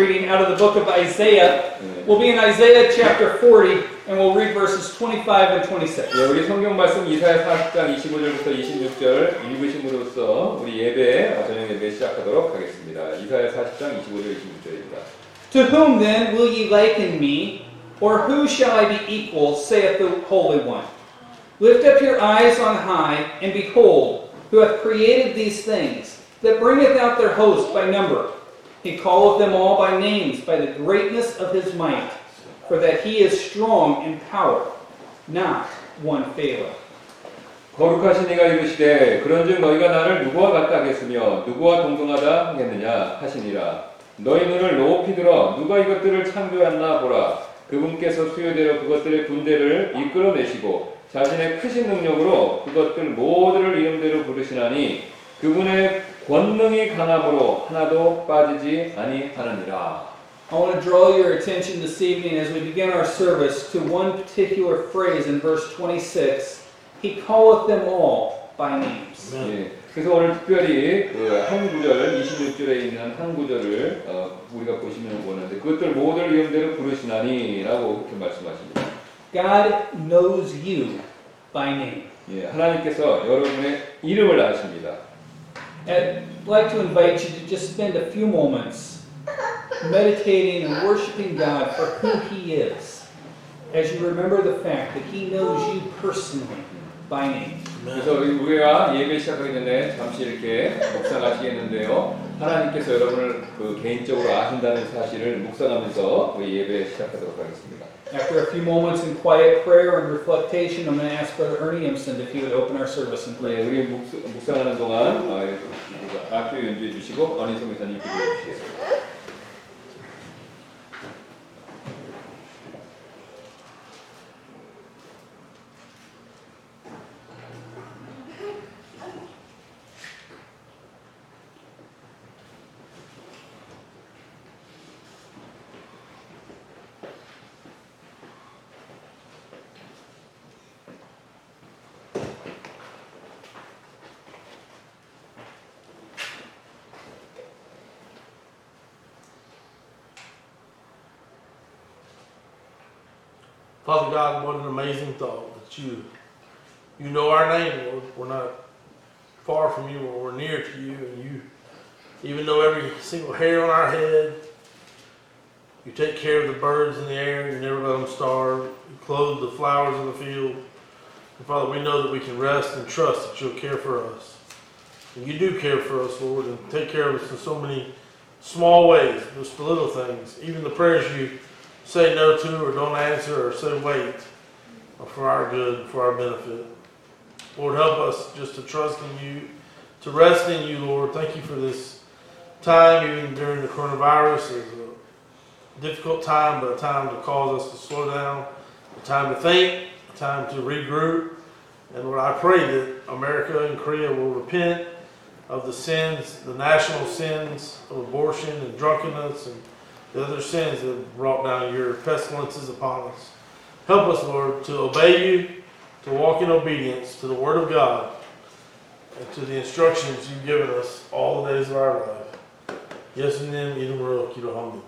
reading out of the book of Isaiah 네. will be in Isaiah chapter 40, and we'll read verses 25 and 26. 예, 우리 성경 말씀 이사야 40장 25절부터 26절 읽으심으로써 우리 예배, 저녁 예배 시작하도록 하겠습니다. 이사야 40장 25절 26절입니다. To whom then will ye liken me, or who shall I be equal, saith the Holy One? Lift up your eyes on high, and behold, who hath created these things, that bringeth out their host by number. He calleth them all by names, by the greatness of his might, for that he is strong in power, not one faileth. 거룩하신 이가 이르시되 그런즉 너희가 나를 누구와 같다 하겠으며 누구와 동등하다 하겠느냐 하시니라 너희 눈을 높이 들어 누가 이것들을 창조했나 보라 그분께서 수요대로 그것들의 군대를 이끌어내시고 자신의 크신 능력으로 그것들 모두를 이름대로 부르시나니 그분의 권능이 강함으로 하나도 빠지지 아니하느니라 I want to draw your attention this evening as we begin our service to one particular phrase in verse 26. He calleth them all by names. 예, 그래서 오늘 특별히 그 한 구절 26절에 있는 한 구절을 어, 우리가 보시면 보는데 그것들 모두를 이름대로 부르시나니라고 그렇게 말씀하십니다. God knows you by name. 예, 하나님께서 여러분의 이름을 아십니다. I'd like to invite you to just spend a few moments meditating and worshiping God for who He is, as you remember the fact that He knows you personally by name. 그래서 우리- 우리가 예배 시작하기 전에 잠시 이렇게 묵상하시겠는데요. 하나님께서 여러분을 그 개인적으로 아신다는 사실을 묵상하면서 우리 예배 시작하도록 하겠습니다. After a few moments in quiet prayer and reflection, I'm going to ask Brother Ernie Imson if he would open our service in prayer. 예, 우리 묵, 묵상하는 동안 아, 악교 연주해 주시고 어니성 이사님 기도해 주시겠습니다. God, what an amazing thought that you you know our name, Lord. We're not far from you, or we're near to you, and you even know every single hair on our head. You take care of the birds in the air, you never let them starve. You clothe the flowers of the field. And Father, we know that we can rest and trust that you'll care for us. And you do care for us, Lord, and take care of us in so many small ways, just the little things, even the prayers you say no to or don't answer or say wait for our good, for our benefit. Lord, help us just to trust in you, to rest in you, Lord. Thank you for this time, even during the coronavirus. It's a difficult time, but a time to cause us to slow down, a time to think, a time to regroup. And Lord, I pray that America and Korea will repent of the sins, the national sins of abortion and drunkenness and the other sins that have brought down your pestilences upon us. Help us, Lord, to obey you, to walk in obedience to the Word of God, and to the instructions you've given us all the days of our life. Yes, and them, in the world, you humble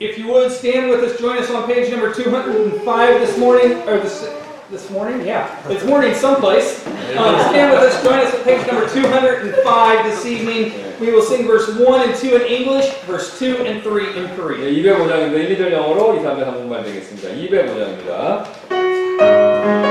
If you would stand with us, join us on page number 205 this morning, or this, this morning, yeah, this morning someplace. Um, stand with us, join us on page number 205 this evening. We will sing verse 1 and 2 in English, verse 2 and 3 in Korean. 예, 205장입니다. 1, 2절 영어로 2, 3절 한국말 되겠습니다. 205장입니다.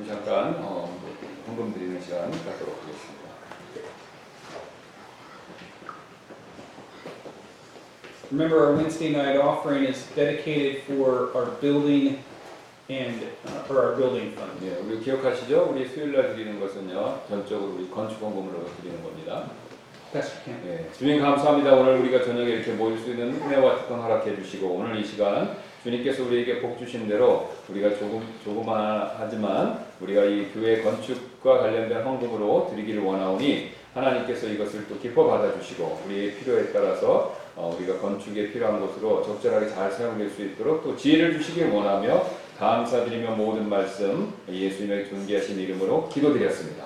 우리 잠깐 어, 헌금 드리는 시간 갖도록 하겠습니다. Remember, our Wednesday night offering is dedicated for our building and, uh, for our building fund. 예, 우리 기억하시죠? 우리 수요일 날 드리는 것은요, 전적으로 우리 건축 헌금으로 드리는 겁니다. Pastor Ken. 예, 주님 감사합니다. 오늘 우리가 저녁에 이렇게 모일 수 있는 은혜와 특권 허락해 주시고 오늘 이 시간 주님께서 우리에게 복 주신 대로 우리가 조금 조그마하지만 우리가 이 교회 건축과 관련된 헌금으로 드리기를 원하오니 하나님께서 이것을 또 기뻐 받아 주시고 우리의 필요에 따라서 어, 우리가 건축에 필요한 것으로 적절하게 잘 사용될 수 있도록 또 지혜를 주시길 원하며 감사드리며 모든 말씀 예수님의 존귀하신 이름으로 기도드렸습니다.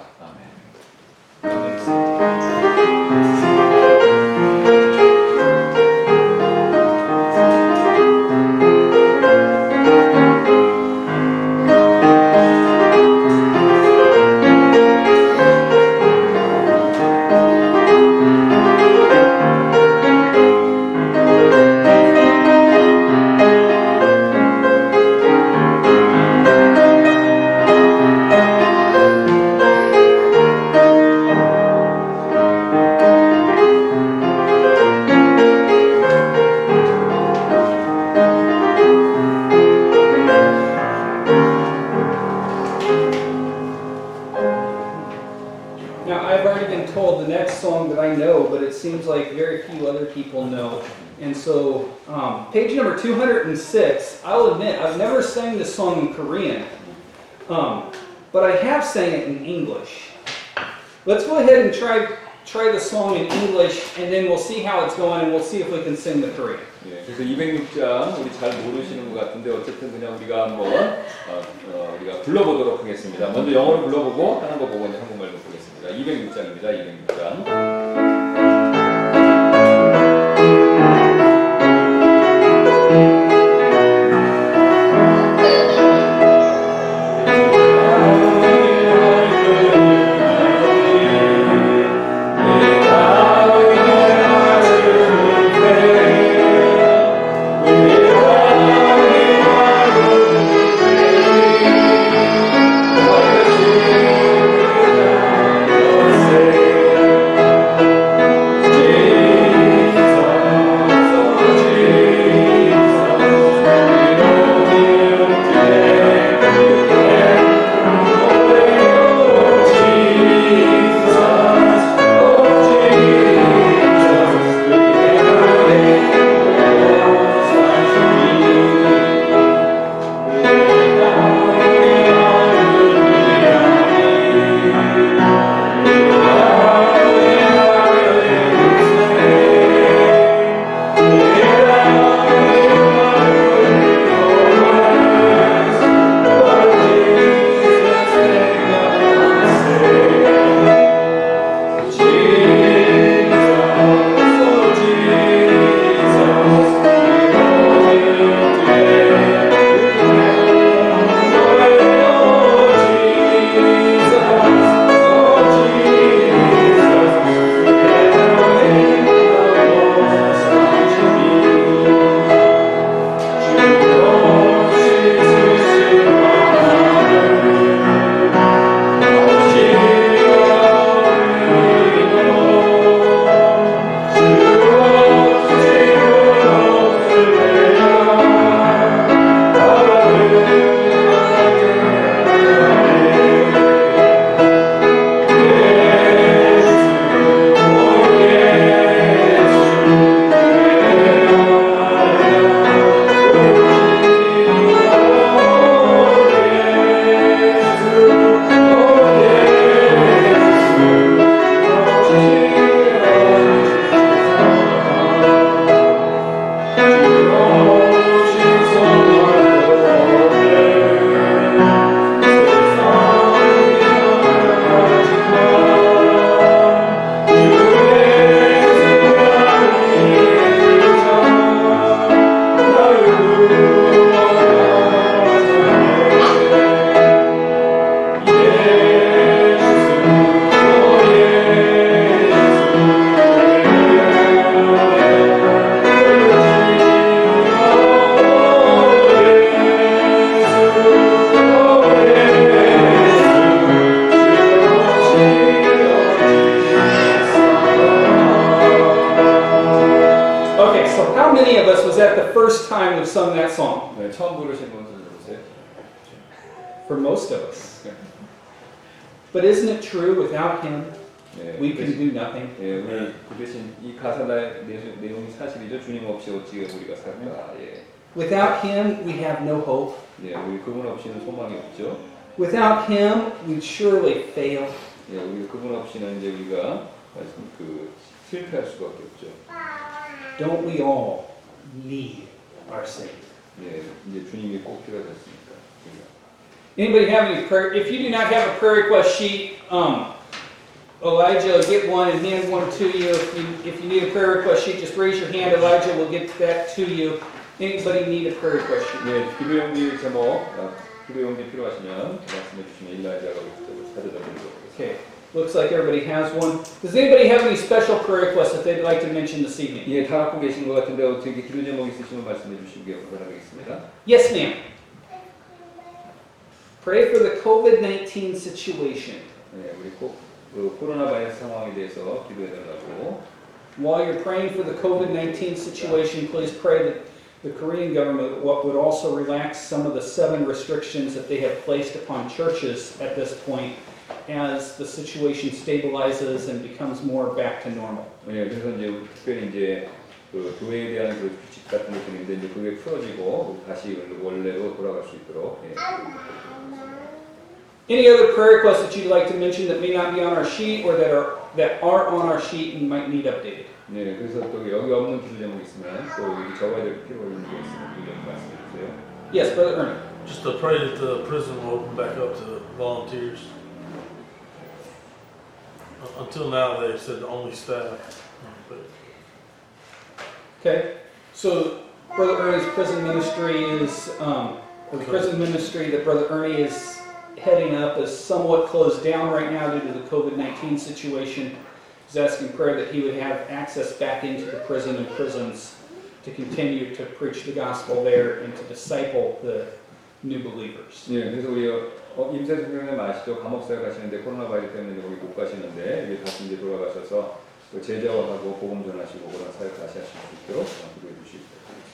Let's go ahead and try, try the song in English, and then we'll see how it's going, and we'll see if we can sing the Korean. 예, 그래서 206장 우리 잘 모르시는 것 같은데 어쨌든 그냥 우리가 한번 어, 어, 우리가 불러보도록 하겠습니다. 먼저 영어로 불러보고 하는 거 보고 한국말로 보겠습니다. 206장입니다. 206장. 없이 어찌 우리가 살까? 예, Without him we have no hope. 예, 우리 그분 없이는 소망이 없죠. Without him we'd surely fail. 예, 우리 그분 없이는 이제 우리가 말씀 그 실패할 수밖에 없죠. Don't we all need our Savior? 예, 이제 주님이 꼭 필요하셨으니까. Anybody have any prayer? If you do not have a prayer request sheet, um, Elijah will get one and hand one to you. If you if you need a prayer request sheet, just raise your hand. Elijah will get that to you. Anybody need a prayer request sheet? 네, 기도 용기 제목, 아, 기도 용기 필요하시면 말씀해 주시면 일라이자가 찾아다 드리도록 하겠습니다. Okay. Looks like everybody has one. Does anybody have any special prayer requests that they'd like to mention this evening? 예, 다 갖고 계신 것 같은데 어떻게 기도 제목 있으시면 말씀해 주시기 바라겠습니다. Yes, ma'am. Pray for the COVID-19 situation. 네, 우리 코, 그 코로나 바이러스 상황에 대해서 기도해 달라고. While you're praying for the COVID-19 situation, please pray that the Korean government wo- would also relax some of the seven restrictions that they have placed upon churches at this point as the situation stabilizes and becomes more back to normal. 네, 그래서 이제 특별히 이제 그 교회에 대한 그 규칙 같은 것들이 있는데 이제 그게 풀어지고 다시 원래로 돌아갈 수 있도록. 예. Any other prayer requests that you'd like to mention that may not be on our sheet or that are that are on our sheet and might need updated? 네, 그래서 또 여기 없는 기도 제목 있으면 또 여기 적어야 될 필요가 있는 게 있으면 그 점 말씀해 주세요. Yes, Brother Ernie. Just to pray that the prison will open back up to volunteers. Uh, Until now, they said only staff, but Okay, so Brother Ernie's prison ministry is, um, or the prison ministry that Brother Ernie is heading up is somewhat closed down right now due to the COVID-19 situation. He's asking prayer that he would have access back into the prison and prisons to continue to preach the gospel there and to disciple the new believers. 네, 그래서 우리 어, 임세 선생님 아시죠? 감옥사에 가시는데 코로나 바이러스 때문에 거기 못 가시는데 이게 다시 이제 돌아가셔서 그 제자하고 복음 전하시고 그런 사역 다시 하실 수 있도록 어, 기도해 주시기 바랍니다.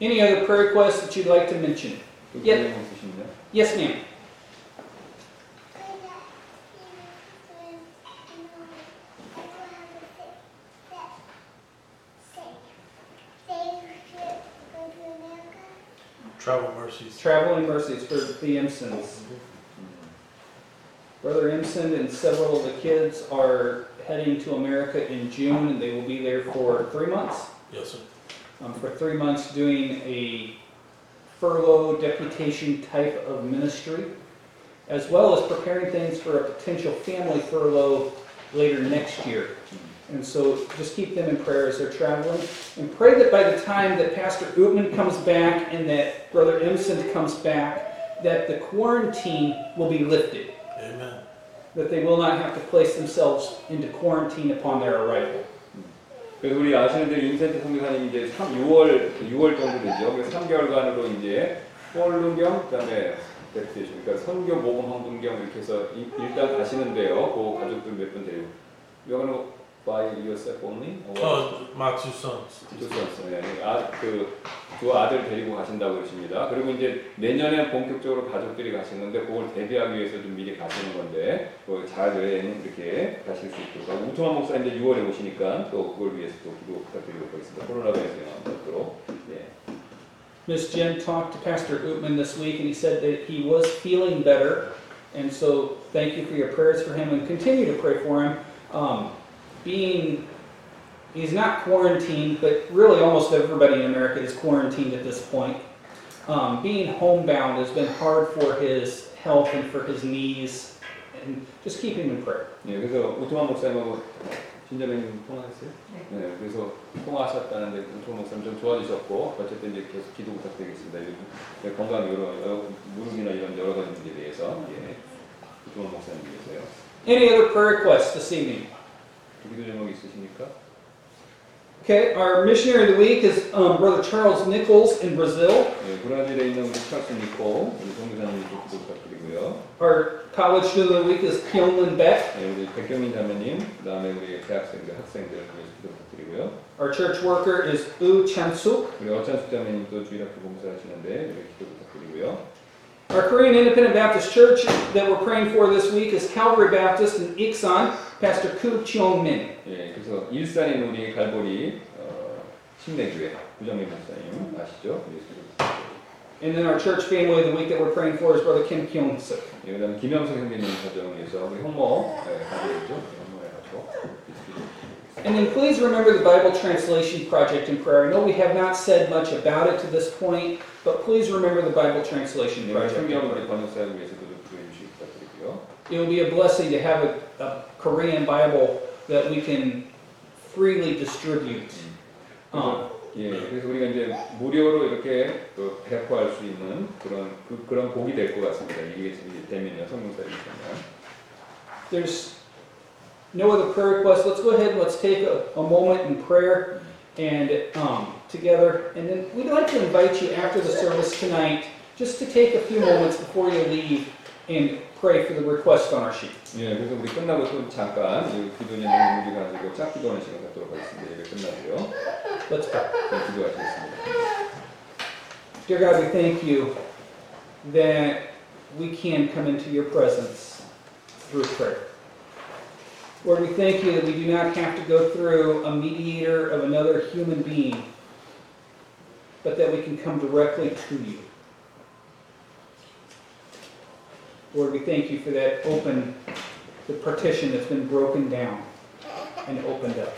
Any other prayer requests that you'd like to mention? Yes. Yes, ma'am. Travel Mercies. Traveling Mercies for the Imsons. Brother Imson and several of the kids are heading to America in June, and they will be there for three months. Yes, sir. um, for three months doing a furlough deputation type of ministry, as well as preparing things for a potential family furlough later next year. And so just keep them in prayer as they're traveling. And pray that by the time that Pastor Ootman comes back and that Brother Imson comes back, that the quarantine will be lifted. Amen. That they will not have to place themselves into quarantine upon their arrival. 그래서 우리 아시는 대로 윤센트 선교사님 이제 3, 6월 6월 정도 되죠. 그래서 3개월간으로 이제 폴룬경 그다음에 데프테이션 그러니까 선교 모금 헌금경 이렇게 해서 이- 일단 가시는데요. 그 가족들 몇 분 데리고. You're gonna by yourself only? Or? Uh, my two sons. 좋습니다. 아그 두 아들 데리고 가신다고 그러십니다. 그리고 이제 내년에 본격적으로 가족들이 가시는데 그걸 대비하기 위해서 좀 미리 가시는 건데 그잘 여행 이렇게 가실 수 있도록 하고 우토만 목사 이제 6월에 오시니까 또 그걸 위해서 또 기도 부탁드리도록 하겠습니다. 코로나 바이러스 영향 없도록 예. Miss Jen talked to Pastor Ootman this week, and he said that he was feeling better. And so, thank you for your prayers for him, and continue to pray for him. Um, being, he's not quarantined, but really almost everybody in America is quarantined at this point. Um, being homebound has been hard for his health and for his knees, and just keep him in prayer. 예, 그래서 우토만 목사님하고 신자매님 통화했어요? 네. 그래서 통화하셨다는데 우토만 목사님 좀 좋아지셨고 어쨌든 이제 계속 기도 부탁드리겠습니다. 요즘 네, 건강 여러, 여러 무릎이나 이런 여러 가지 문제에 대해서 예. 우토만 목사님 위해서요. Any other prayer requests this evening? 기도 제목 있으십니까? Okay, our missionary of the week is um, Brother Charles Nichols in Brazil. 예, 브라질에 있는 우리 찰스 니코 우리 동부장님 기도 부탁드리고요. Our college student of the week is Kyunglin Beck. 예, 우리 백경민 자매님, 그다음에 우리 대학생들, 학생들 위해서 기도 부탁드리고요. Our church worker is U Chan-suk. 우리 어찬숙 자매님 또 주일학교 봉사하시는데 우리 기도 부탁드리고요. Our Korean Independent Baptist Church that we're praying for this week is Calvary Baptist in Iksan, Pastor Koo Cheong Min. 예, 그래서 일산에 있는 우리 갈보리 어, 침례교회 부정민 목사님 아시죠? 우리 기도 부탁드리고요. And then our church family of the week that we're praying for is Brother Kim Kyung Suk. 예, 그다음 김영석 형제님 가정 위해서 우리 홍모 예, 가족이죠. 우리 홍모에 가지고 And then please remember the Bible Translation Project in prayer. I know we have not said much about it to this point, but please remember the Bible Translation 네, Project. It will be a blessing to have a, a Korean Bible that we can freely distribute. Um, 예, 그래서 우리가 이제 무료로 이렇게 또 배포할 수 있는 그런 그, 그런 복이 될 것 같습니다. 이게 되면요, 성경사역이 되면. there's no other prayer requests. Let's go ahead and let's take a, a moment in prayer and um, together. And then we'd like to invite you after the service tonight just to take a few moments before you leave and pray for the request on our sheet. 예, 그래서 우리 끝나고 또 잠깐 이 기도 예능 우리 가지고 짝 기도하는 시간 갖도록 하겠습니다. 예배 끝나고요. Let's pray. 네, 기도하시겠습니다. Dear God, we thank you that we can come into your presence through prayer. Lord, we thank you that we do not have to go through a mediator of another human being, but that we can come directly to you. Lord, we thank you for that open, the partition that's been broken down and opened up.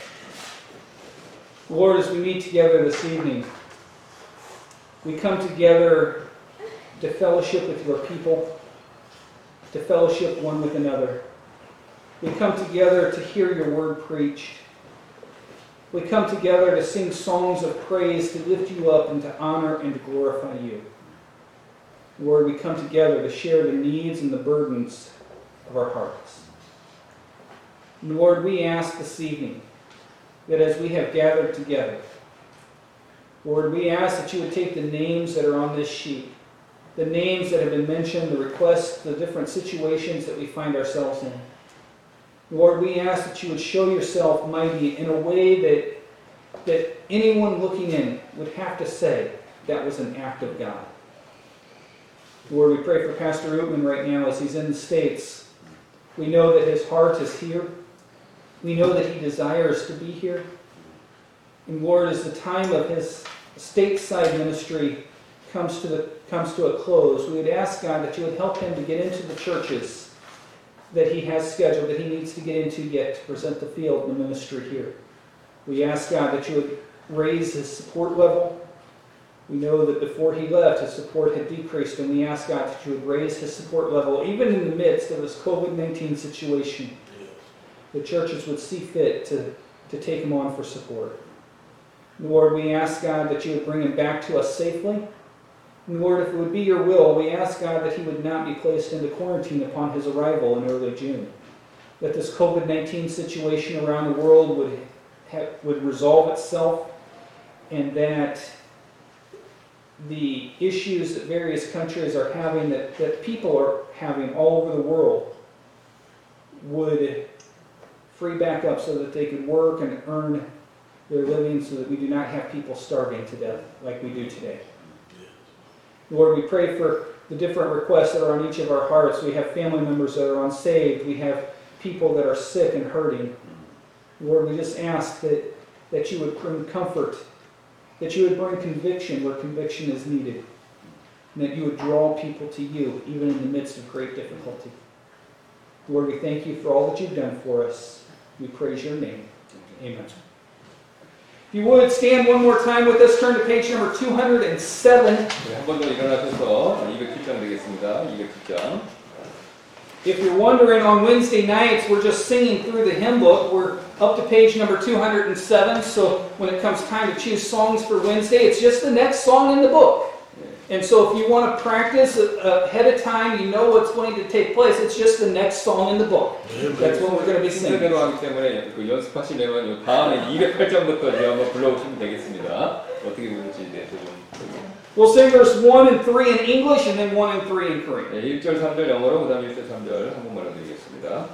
Lord, as we meet together this evening, we come together to fellowship with your people, to fellowship one with another. We come together to hear your word preached. We come together to sing songs of praise, to lift you up and to honor and to glorify you. Lord, we come together to share the needs and the burdens of our hearts. And Lord, we ask this evening that as we have gathered together, Lord, we ask that you would take the names that are on this sheet, the names that have been mentioned, the requests, the different situations that we find ourselves in. Lord, we ask that you would show yourself mighty in a way that, that anyone looking in would have to say that was an act of God. Lord, we pray for Pastor Utman right now as he's in the States. We know that his heart is here. We know that he desires to be here. And Lord, as the time of his stateside ministry comes to, the, comes to a close, we would ask God that you would help him to get into the churches that he has scheduled, that he needs to get into yet to present the field in the ministry here. We ask God that you would raise his support level. We know that before he left, his support had decreased, and we ask God that you would raise his support level, even in the midst of this COVID 19 situation. The churches would see fit to, to take him on for support. Lord, we ask God that you would bring him back to us safely. And Lord, if it would be your will, we ask God that he would not be placed into quarantine upon his arrival in early June. That this COVID 19 situation around the world would, have, would resolve itself, and that the issues that various countries are having, that, that people are having all over the world, would free back up so that they could work and earn their living so that we do not have people starving to death like we do today. Lord, we pray for the different requests that are on each of our hearts. We have family members that are unsaved. We have people that are sick and hurting. Lord, we just ask that, that you would bring comfort, that you would bring conviction where conviction is needed, and that you would draw people to you even in the midst of great difficulty. Lord, we thank you for all that you've done for us. We praise your name. Amen. If you would stand one more time with us, turn to page number 207. 네, 한 번 더 일어나셔서 207장 되겠습니다. 207장. If you're wondering, on Wednesday nights, we're just singing through the hymn book. We're up to page number 207, so when it comes time to choose songs for Wednesday, it's just the next song in the book. 네, And so if you want to practice a- ahead of time, you know what's going to take place. It's just the next song in the book. That's what we're going to be singing. 순서대로 하기 때문에 그 연습하시려면 요 다음에 208점부터 이제 한번 불러오시면 되겠습니다. 어떻게 부를지 네, 좀. We'll sing verse 1 and 3 in English and then 1 and 3 in Korean. 네, 1절, 3절 영어로, 그 다음 1절, 3절 한국말로 드리겠습니다.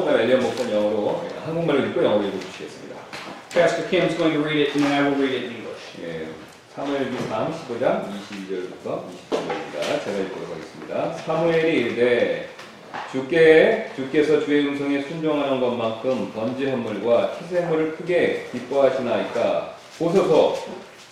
그다음에 엘리언 목사님 영어로 네, 한국말로 읽고 영어로 읽어주시겠습니다. Pastor Kim's going to read it, and then I will read it in English. 예, 사무엘기상 15장 22절부터 23절입니다. 제가 읽도록 하겠습니다. 사무엘이 이르되 주께 주께서 주의 음성에 순종하는 것만큼 번제 헌물과 희생물을 크게 기뻐하시나이까 보소서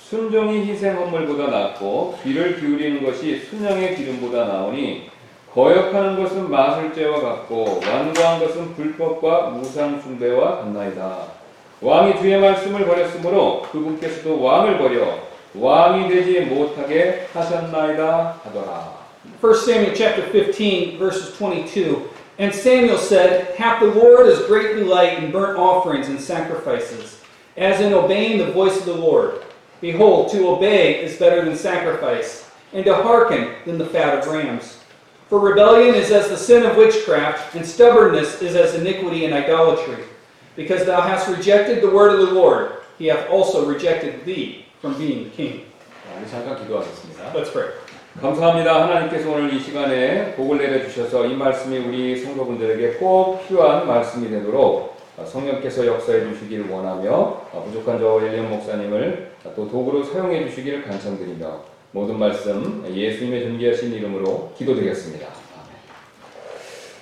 순종이 희생 헌물보다 낫고 귀를 기울이는 것이 순양의 기름보다 나오니 거역하는 것은 마술죄와 같고 완고한 것은 불법과 무상 숭배와 같나이다. 왕이 주의 말씀을 버렸으므로 그분께서도 왕을 버려 왕이 되지 못하게 하셨나이다 하더라. 1 Samuel chapter 15, verses 22. And Samuel said, Hath the Lord as great delight in burnt offerings and sacrifices, as in obeying the voice of the Lord? Behold, to obey is better than sacrifice, and to hearken than the fat of rams. For rebellion is as the sin of witchcraft, and stubbornness is as iniquity and idolatry. Because thou hast rejected the word of the Lord, he hath also rejected thee from being king. 자, 우리 잠깐 기도하겠습니다. Let's pray. 감사합니다. 하나님께서 오늘 이 시간에 복을 내려주셔서 이 말씀이 우리 성도분들에게 꼭 필요한 말씀이 되도록 성령께서 역사해 주시기를 원하며 부족한 저 엘리언 목사님을 또 도구로 사용해 주시기를 간청드리며 모든 말씀 예수님의 존귀하신 이름으로 기도드리겠습니다.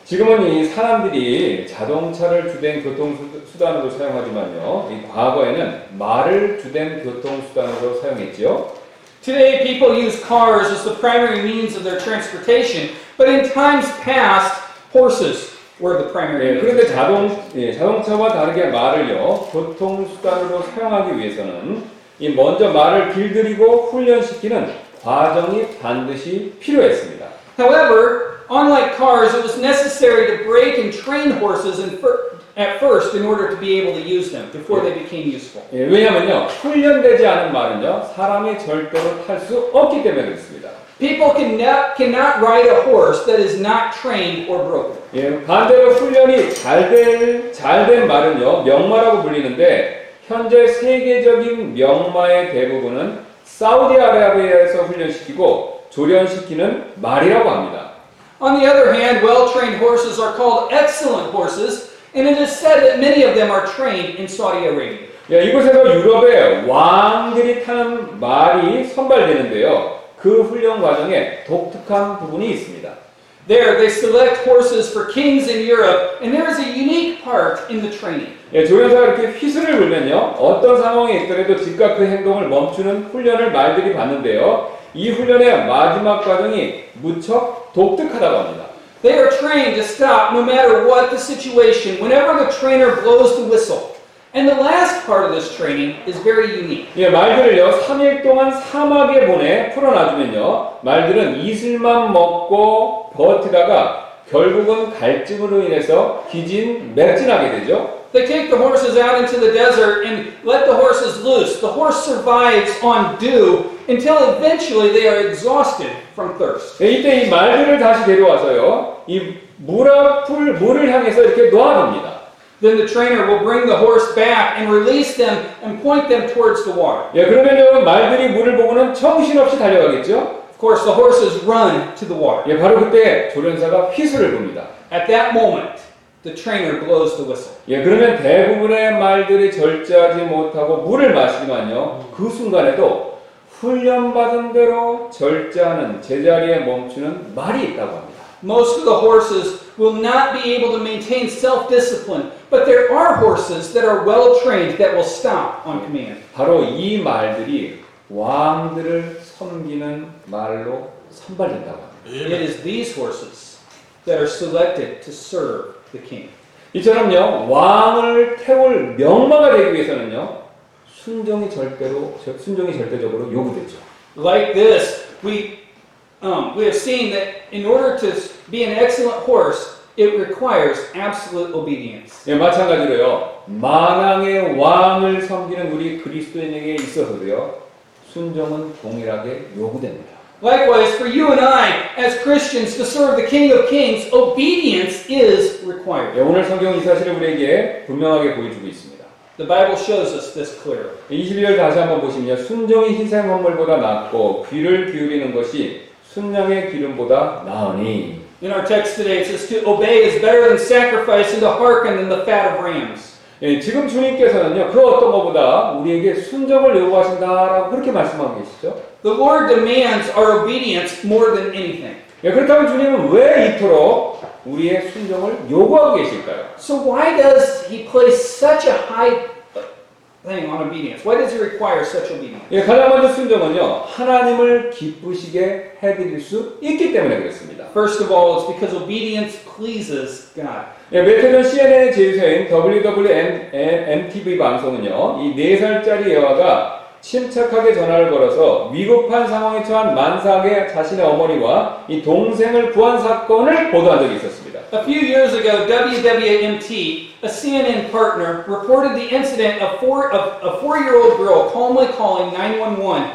지금은 이 사람들이 자동차를 주된 교통수단으로 사용하지만요, 이 과거에는 말을 주된 교통수단으로 사용했지요. Today, people use cars as the primary means of their transportation, but in times past, horses were the primary. 예, 그런데 자동, 예, 자동차와 다르게 말을요, 교통수단으로 사용하기 위해서는 이 먼저 말을 길들이고 훈련시키는 과정이 반드시 필요했습니다. However, unlike cars, it was necessary to break and train horses fir- at first in order to be able to use them before they became useful. 예, 왜냐하면요, 훈련되지 않은 말은요, 사람이 절대로 탈 수 없기 때문에 그렇습니다. People cannot, cannot ride a horse that is not trained or broken. 예, 반대로 훈련이 잘된 잘된 말은요 명마라고 불리는데 현재 세계적인 명마의 대부분은 사우디아라비아에서 훈련시키고 조련시키는 말이라고 합니다. On the other hand, well trained horses are called excellent horses, and it is said that many of them are trained in Saudi Arabia. 예, 이곳에서 유럽의 왕들이 타는 말이 선발되는데요. 그 훈련 과정에 독특한 부분이 있습니다. There, they select horses for kings in Europe, and there is a unique part in the training. 예, 조련사가 이렇게 휘슬을 불면요, 어떤 상황에 있더라도 즉각 그 행동을 멈추는 훈련을 말들이 받는데요. 이 훈련의 마지막 과정이 무척 독특하다고 합니다. They are trained to stop no matter what the situation, whenever the trainer blows the whistle. And the last part of this training is very unique. 예, 말들을요, 3일 동안 사막에 보내 풀어놔주면요, 말들은 이슬만 먹고 버티다가 결국은 갈증으로 인해서 기진, 맥진하게 되죠. They take the horses out into the desert and let the horses loose. The horse survives on dew until eventually they are exhausted from thirst. 예, 이때 이 말들을 다시 데려와서요, 이 물 앞을, 물을 향해서 이렇게 놓아줍니다. Then the trainer will bring the horse back and release them and point them towards the water. 예, 그러면요, 말들이 물을 보고는 정신없이 달려가겠죠? Of course, the horses run to the water. 예, 바로 그때 조련사가 휘슬을 붑니다. At that moment, The trainer blows the whistle. 예, 그러면 대부분의 말들이 절제하지 못하고 물을 마시지만요, 그 순간에도 훈련받은 대로 절제하는 제자리에 멈추는 말이 있다고 합니다. Most of the horses will not be able to maintain self discipline, but there are horses that are well trained that will stop on command. 바로 이 말들이 왕들을 섬기는 말로 선발된다고 합니다. It is these horses that are selected to serve the king. 이처럼요, 왕을 태울 명마가 되기 위해서는요, 순종이 절대로, 저- 순종이 절대적으로 요구되죠. Like this, we, um, we have seen that in order to be an excellent horse, it requires absolute obedience. 예, 마찬가지로요, 만왕의 왕을 섬기는 우리 그리스도인에게 있어서도요, 순종은 동일하게 요구됩니다. Likewise, for you and I, as Christians, to serve the King of Kings, obedience is required. 예, 오늘 성경 이 사실을 우리에게 분명하게 보여주고 있습니다. The Bible shows us this clearly. 22절 다시 한번 보시면 순종이 희생 헌물보다 낫고 귀를 기울이는 것이 순양의 기름보다 나으니 In our text today, it says to obey is better than sacrifice, and to hearken than the fat of rams. 예, 지금 주님께서는요 그 어떤 것보다 우리에게 순종을 요구하신다라고 그렇게 말씀하고 계시죠. The Lord demands our obedience more than anything. 예, 그렇다면 주님은 왜 이토록 우리의 순종을 요구하고 계실까요? So, why does He place such a high thing on obedience? Why does He require such obedience? 예, 가장 먼저 순종은요 하나님을 기쁘시게 해드릴 수 있기 때문에 그렇습니다. First of all, it's because obedience pleases God. 예, 며칠 전 CNN의 제휴소인 WWMTV 방송은요, 이 4살짜리 여아가 침착하게 전화를 걸어서 위급한 상황에 처한 만삭의 자신의 어머니와 이 동생을 구한 사건을 보도한 적이 있었습니다. A few years ago, WWMT, a CNN partner, reported the incident of, four, of a four year old girl calmly calling 911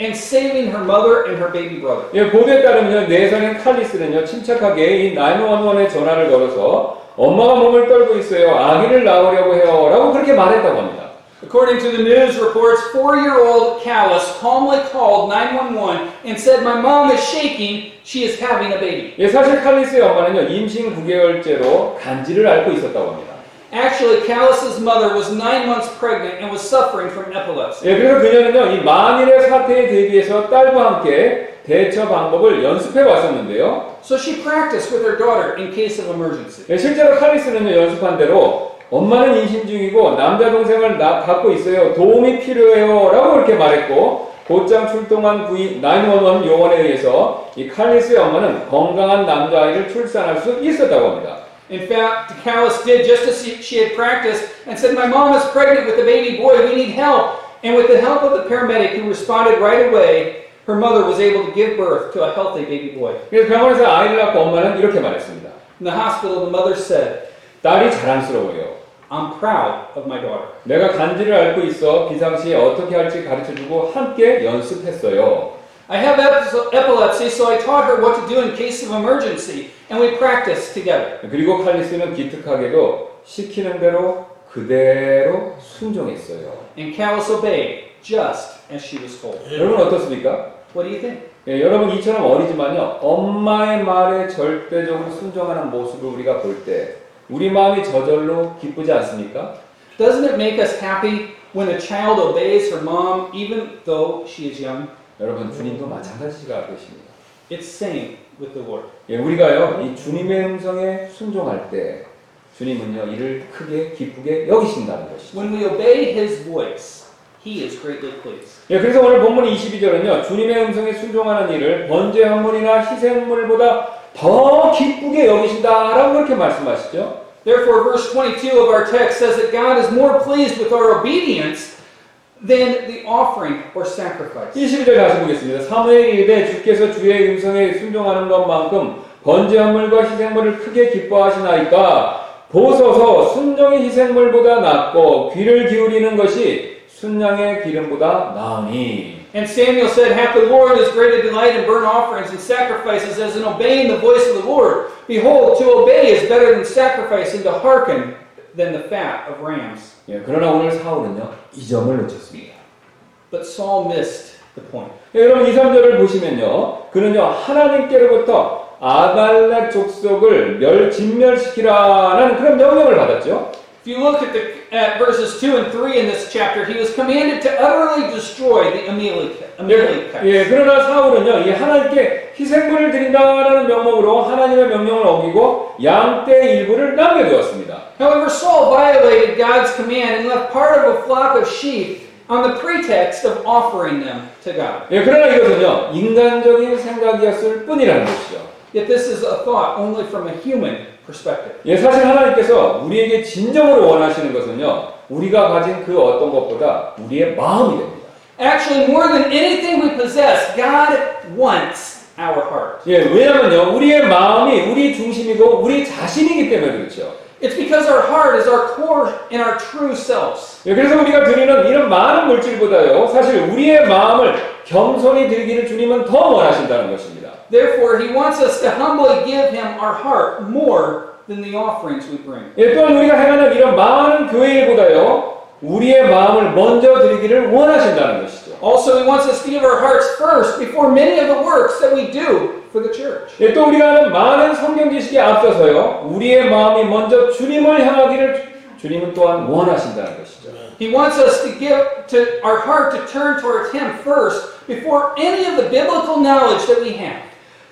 and saving her mother and her baby brother. 예, 보도에 따르면 4살인 칼리스는요, 침착하게 이 911에 전화를 걸어서 엄마가 몸을 떨고 있어요. 아기를 낳으려고 해요. 라고 그렇게 말했다고 합니다. According to the news reports, four year old Callis calmly called 911 and said, My mom is shaking, she is having a baby. 예, 사실 칼리스의 엄마는요, 임신 9개월째로 간지를 앓고 있었다고 합니다. Actually, Callis's mother was nine months pregnant and was suffering from epilepsy. 예, 그래서 그녀는요, 이 만일의 사태에 대비해서 딸과 함께 대처 방법을 연습해 왔었는데요. So she practiced with her daughter in case of emergency. 예, 실제로 칼리스는요, 연습한 대로 엄마는 임신 중이고 남자 동생을 나, 갖고 있어요. 도움이 필요해요. 라고 그렇게 말했고, 곧장 출동한 부인 911 요원에 의해서 이 칼리스의 엄마는 건강한 남자아이를 출산할 수 있었다고 합니다. In fact, Callus did just as she, she had practiced and said, My mom is pregnant with a baby boy. We need help. And with the help of the paramedic who responded right away, her mother was able to give birth to a healthy baby boy. 그래서 병원에서 아이를 낳고 엄마는 이렇게 말했습니다. In the hospital, the mother said, 딸이 자랑스러워요. I'm proud of my daughter. 내가 간지를 앓고 있어 비상시에 어떻게 할지 가르쳐주고 함께 연습했어요. I have epi- epilepsy, so I taught her what to do in case of emergency, and we practiced together. 그리고 칼리스는 기특하게도 시키는 대로 그대로 순종했어요. And Callus obeyed, just as she was told. 여러분 어떻습니까? What do you think? 예, 여러분 이처럼 어리지만요 엄마의 말에 절대적으로 순종하는 모습을 우리가 볼 때 우리 마음이 저절로 기쁘지 않습니까? Doesn't it make us happy when a child obeys her mom, even though she is young? 여러분 주님도 마찬가지가 되십니다. It's same with the Lord. 예, 우리가요 이 주님의 음성에 순종할 때 주님은요 이를 크게 기쁘게 여기신다는 것이죠. When we obey his voice, he is greatly pleased. 예, 그래서 오늘 본문 22절은요 주님의 음성에 순종하는 일을 번제 한물이나 희생물보다 더 기쁘게 여기신다라고 그렇게 말씀하시죠. Therefore, verse 22 of our text says that God is more pleased with our obedience than the offering or sacrifice. 22절 다시 보겠습니다. 사무엘이 이르되 주께서 주의 음성에 순종하는 것만큼 번제한물과 희생물을 크게 기뻐하시나이까 보소서 순종의 희생물보다 낫고 귀를 기울이는 것이 순양의 기름보다 나으니 And Samuel said, Hath the Lord as great a delight in burnt offerings and sacrifices as in obeying the voice of the Lord? Behold, to obey is better than sacrifice, and to hearken than the fat of rams. 예, 그러나 오늘 사울은요 이 점을 놓쳤습니다. But Saul missed the point. 예, 여러분 2, 3절을 보시면요 그는요 하나님께로부터 아갈렉 족속을 멸 진멸시키라는 그런 명령을 받았죠. If you look at, the, at verses 2 and 3 in this chapter, he was commanded to utterly destroy the Amalek- 예, Amalekites. 예, 그러나 사울은요, 이 하나님께 희생물을 드린다라는 명목으로 하나님의 명령을 어기고 양떼 일부를 남겨두었습니다. However, Saul violated God's command and left part of a flock of sheep on the pretext of offering them to God. 예, 그러나 이것은요, 인간적인 생각이었을 뿐이라는 것이죠. Yet this is a thought only from a human perspective. 예, 사실 하나님께서 우리에게 진정으로 원하시는 것은요, 우리가 가진 그 어떤 것보다 우리의 마음이 됩니다. Actually, more than anything we possess, God wants our heart. 예, 왜냐면요, 우리의 마음이 우리 중심이고 우리 자신이기 때문에 그렇죠. It's because our heart is our core and our true selves. 예, 그래서 우리가 드리는 이런 많은 물질보다요, 사실 우리의 마음을 겸손히 드리기를 주님은 더 원하신다는 것입니다. Therefore, He wants us to humbly give Him our heart more than the offerings we bring. 예, 또한 우리가 행하는 이런 많은 교회 일보다요, 우리의 마음을 먼저 드리기를 원하신다는 것이죠. Also, He wants us to give our hearts first before many of the works that we do for the church. 예, 또 우리가 하는 많은 성경 지식에 앞서서요, 우리의 마음이 먼저 주님을 향하기를 주님은 또한 원하신다는 것이죠. He wants us to give to our heart to turn towards Him first before any of the biblical knowledge that we have.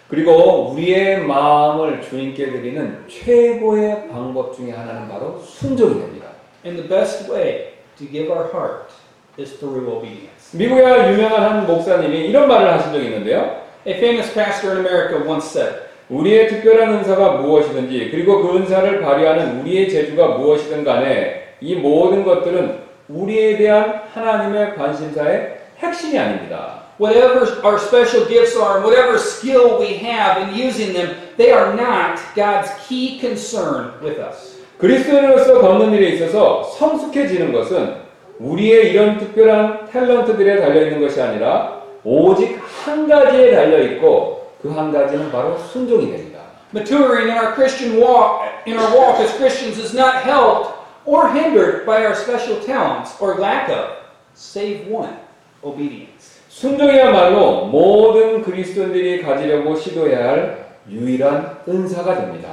그리고 우리의 마음을 주님께 드리는 최고의 방법 중에 하나는 바로 순종이 됩니다. And the best way to give our heart is through obedience. 미국의 유명한 한 목사님이 이런 말을 하신 적이 있는데요. A famous pastor in America once said, 우리의 특별한 은사가 무엇이든지 그리고 그 은사를 발휘하는 우리의 재주가 무엇이든 간에 이 모든 것들은 우리에 대한 하나님의 관심사의 핵심이 아닙니다. Whatever our special gifts are and whatever skill we have in using them, they are not God's key concern with us. 그리스도인으로서 걷는 일에 있어서 성숙해지는 것은 우리의 이런 특별한 탤런트들에 달려있는 것이 아니라 오직 한 가지에 달려있고 그 한 가지는 바로 순종이 됩니다. Maturing in our Christian walk, in our walk as Christians, is not helped or hindered by our special talents or lack of, save one, obedience. 순종이야말로 모든 그리스도인들이 가지려고 시도해야 할 유일한 은사가 됩니다.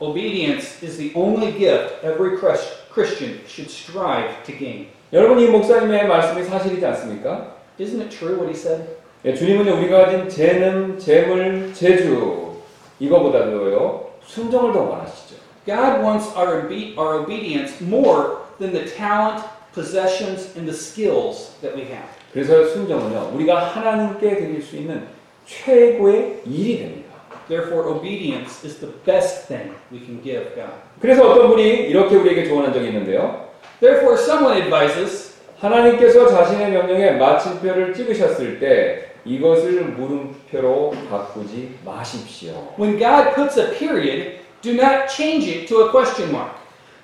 Obedience is the only gift every Chris- Christian should strive to gain. 여러분 이 목사님의 말씀이 사실이지 않습니까? Isn't it true what he said? 예, 주님은요 우리가 가진 재능, 재물, 재주 이거보다도요 순종을 더 원하시죠. God wants our, obe- our obedience more than the talent, possessions, and the skills that we have. 그래서 순종은요 우리가 하나님께 드릴 수 있는 최고의 일이 됩니다. Therefore, obedience is the best thing we can give God. 그래서 어떤 분이 이렇게 우리에게 조언한 적이 있는데요. Therefore, someone advises 하나님께서 자신의 명령에 마침표를 찍으셨을 때 이것을 물음표로 바꾸지 마십시오. when God puts a period, do not change it to a question mark.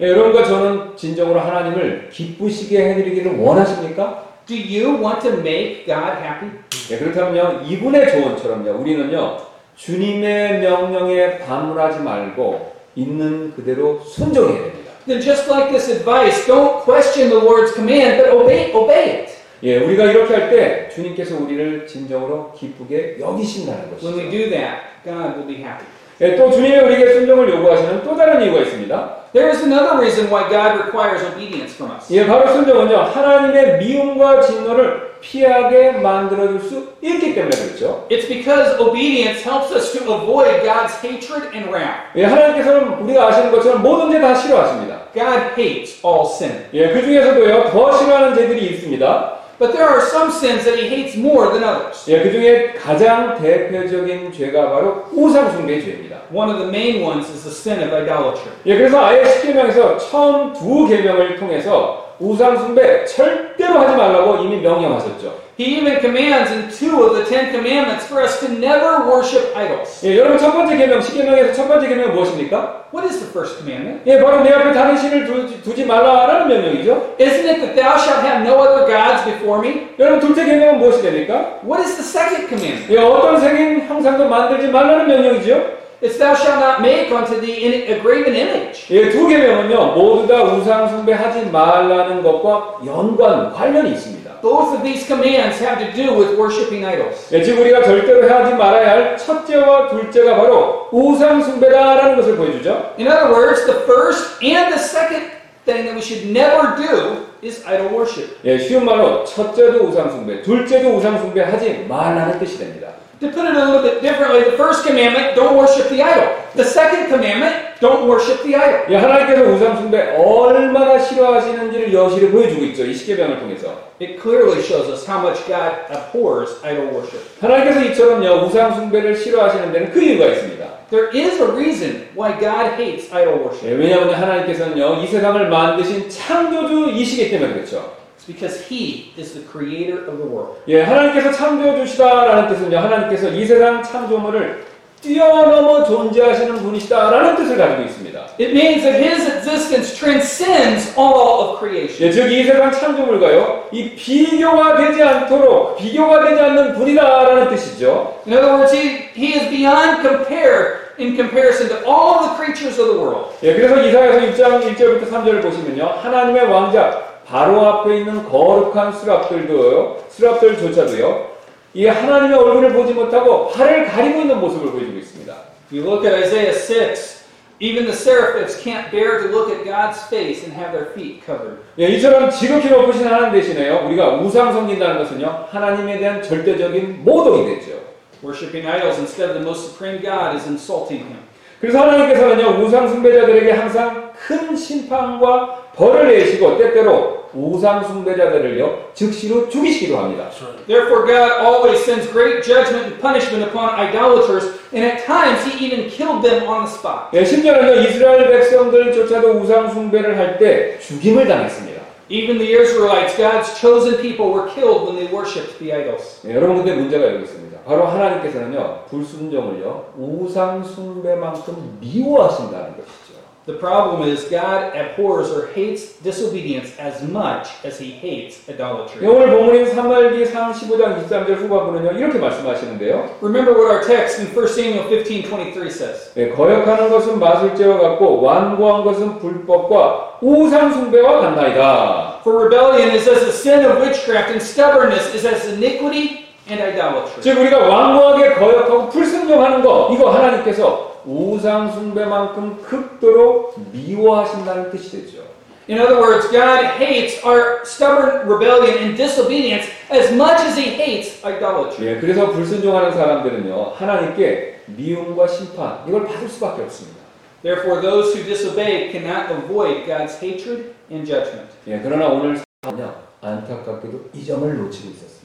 예, 여러분과 저는 진정으로 하나님을 기쁘시게 해드리기를 원하십니까? Do you want to make God happy? 예, 그렇다면요, 이분의 조언처럼요, 우리는요, 주님의 명령에 반문하지 말고 있는 그대로 순종해야 됩니다. Then, just like this advice, don't question the Lord's command, but obey, obey it. 예, 우리가 이렇게 할 때 주님께서 우리를 진정으로 기쁘게 여기신다는 When we 것이죠. do that, God will be happy. 예, 또 주님이 우리에게 순종을 요구하시는 또 다른 이유가 있습니다. There is another reason why God requires obedience from us. 예, 바로 순종은요, 하나님의 미움과 진노를 피하게 만들어줄 수 있기 때문에 그렇죠. It's because obedience helps us to avoid God's hatred and wrath. 예, 하나님께서는 우리가 아시는 것처럼 모든 죄 다 싫어하십니다. God hates all sin. 예, 그 중에서도요, 더 싫어하는 죄들이 있습니다. But there are some sins that he hates more than others. 예, 그 중에 가장 대표적인 죄가 바로 우상 숭배 죄입니다. One of the main ones is the sin of idolatry. 예, 그래서 아예 십계명에서 처음 두 계명을 통해서 우상 숭배 절대로 하지 말라고 이미 명령하셨죠. He even commands in two of the Ten Commandments for us to never worship idols. 예, 여러분 첫 번째 계명, 십계명에서 첫 번째 계명은 무엇입니까? What is the first commandment? 예, 바로 내 앞에 다른 신을 두지, 두지 말라라는 명령이죠. Isn't it that thou shalt have no other gods before me? 여러분 둘째 계명은 무엇이 됩니까? What is the second commandment? 예, 어떤 생긴 형상도 만들지 말라는 명령이죠. It's thou shalt not make unto thee a graven image. 예, 두 계명은요 모두 다 우상 숭배하지 말라는 것과 연관 관련이 있습니다. Both of these commands have to do with worshiping idols. 예, 즉 우리가 절대로 하지 말아야 할 첫째와 둘째가 바로 우상 숭배다라는 것을 보여주죠. In other words, the first and the second thing that we should never do is idol worship. 예, 쉬운 말로 첫째도 우상 숭배, 둘째도 우상 숭배하지 말라는 뜻이 됩니다. To put it a little bit differently, the first commandment, don't worship the idol. The second commandment, don't worship the idol. 예, 하나님께서 우상 숭배 얼마나 싫어하시는지를 여실히 보여주고 있죠. 이 십계명을 통해서. It clearly shows us how much God abhors idol worship. 하나님께서 이처럼요 우상 숭배를 싫어하시는 데는 그 이유가 있습니다. There is a reason why God hates idol 예, worship. 왜냐하면 하나님께서는요 이 세상을 만드신 창조주이시기 때문에 그렇죠. Because He is the creator of the world. 예, 하나님께서 창조주시다라는 뜻은요 하나님께서 이 세상 창조물을 뛰어넘어 존재하시는 분이시다라는 뜻을 가지고 있습니다. It means that His existence transcends all of creation. 예, 즉이 세상 창조물과요 이 비교가 되지 않도록 비교가 되지 않는 분이다라는 뜻이죠. In other words, He, he is beyond compare in comparison to all the creatures of the world. 예, 그래서 이사야서 6장 1절부터 3절을 보시면요 하나님의 왕자 바로 앞에 있는 거룩한 수랍들도요 수랍들조차도요 이 하나님의 얼굴을 보지 못하고 발을 가리고 있는 모습을 보여주고 있습니다. You look at Isaiah 6, even the seraphims can't bear to look at God's face and have their feet covered. 예, 이처럼 지극히 높으신 하나님 대신에요 우리가 우상 섬긴다는 것은요 하나님에 대한 절대적인 모독이 되죠. Worshipping idols instead of the most supreme God is insulting Him. 그래서 하나님께서는요 우상 숭배자들에게 항상 큰 심판과 벌을 내시고 때때로 우상 숭배자들을요 즉시로 죽이시기도 합니다. Therefore, God always sends great judgment and punishment upon idolaters, and at times He even killed them on the spot. 예, 심지어는요 이스라엘 백성들조차도 우상 숭배를 할 때 죽임을 당했습니다. Even the Israelites, God's chosen people, were killed when they worshipped the idols. 예, 여러분 근데 문제가 여기 있습니다. 바로 하나님께서는요 불순종을요 우상 숭배만큼 미워하신다는 것이죠. The problem is God abhors or hates disobedience as much as He hates 예, idolatry. 오늘 본문인 3말기 상 15장 23절 후반부는요 이렇게 말씀하시는데요. Remember what our text in 1 Samuel 15:23 says. 예, 거역하는 것은 마술죄와 같고 완고한 것은 불법과 우상 숭배와 같나이다. For rebellion is as the sin of witchcraft, and stubbornness is as iniquity and idolatry. 즉 우리가 완고하게 거역하고 불순종하는 거 이거 하나님께서 우상 숭배만큼 극도로 미워하신다는 뜻이 되죠. In other words, God hates our stubborn rebellion and disobedience as much as He hates idolatry. 예, 그래서 불순종하는 사람들은요 하나님께 미움과 심판 이걸 받을 수밖에 없습니다. Therefore, those who disobey cannot avoid God's hatred and judgment. 예, 그러나 오늘 사람은요 안타깝게도 이 점을 놓치고 있었습니다.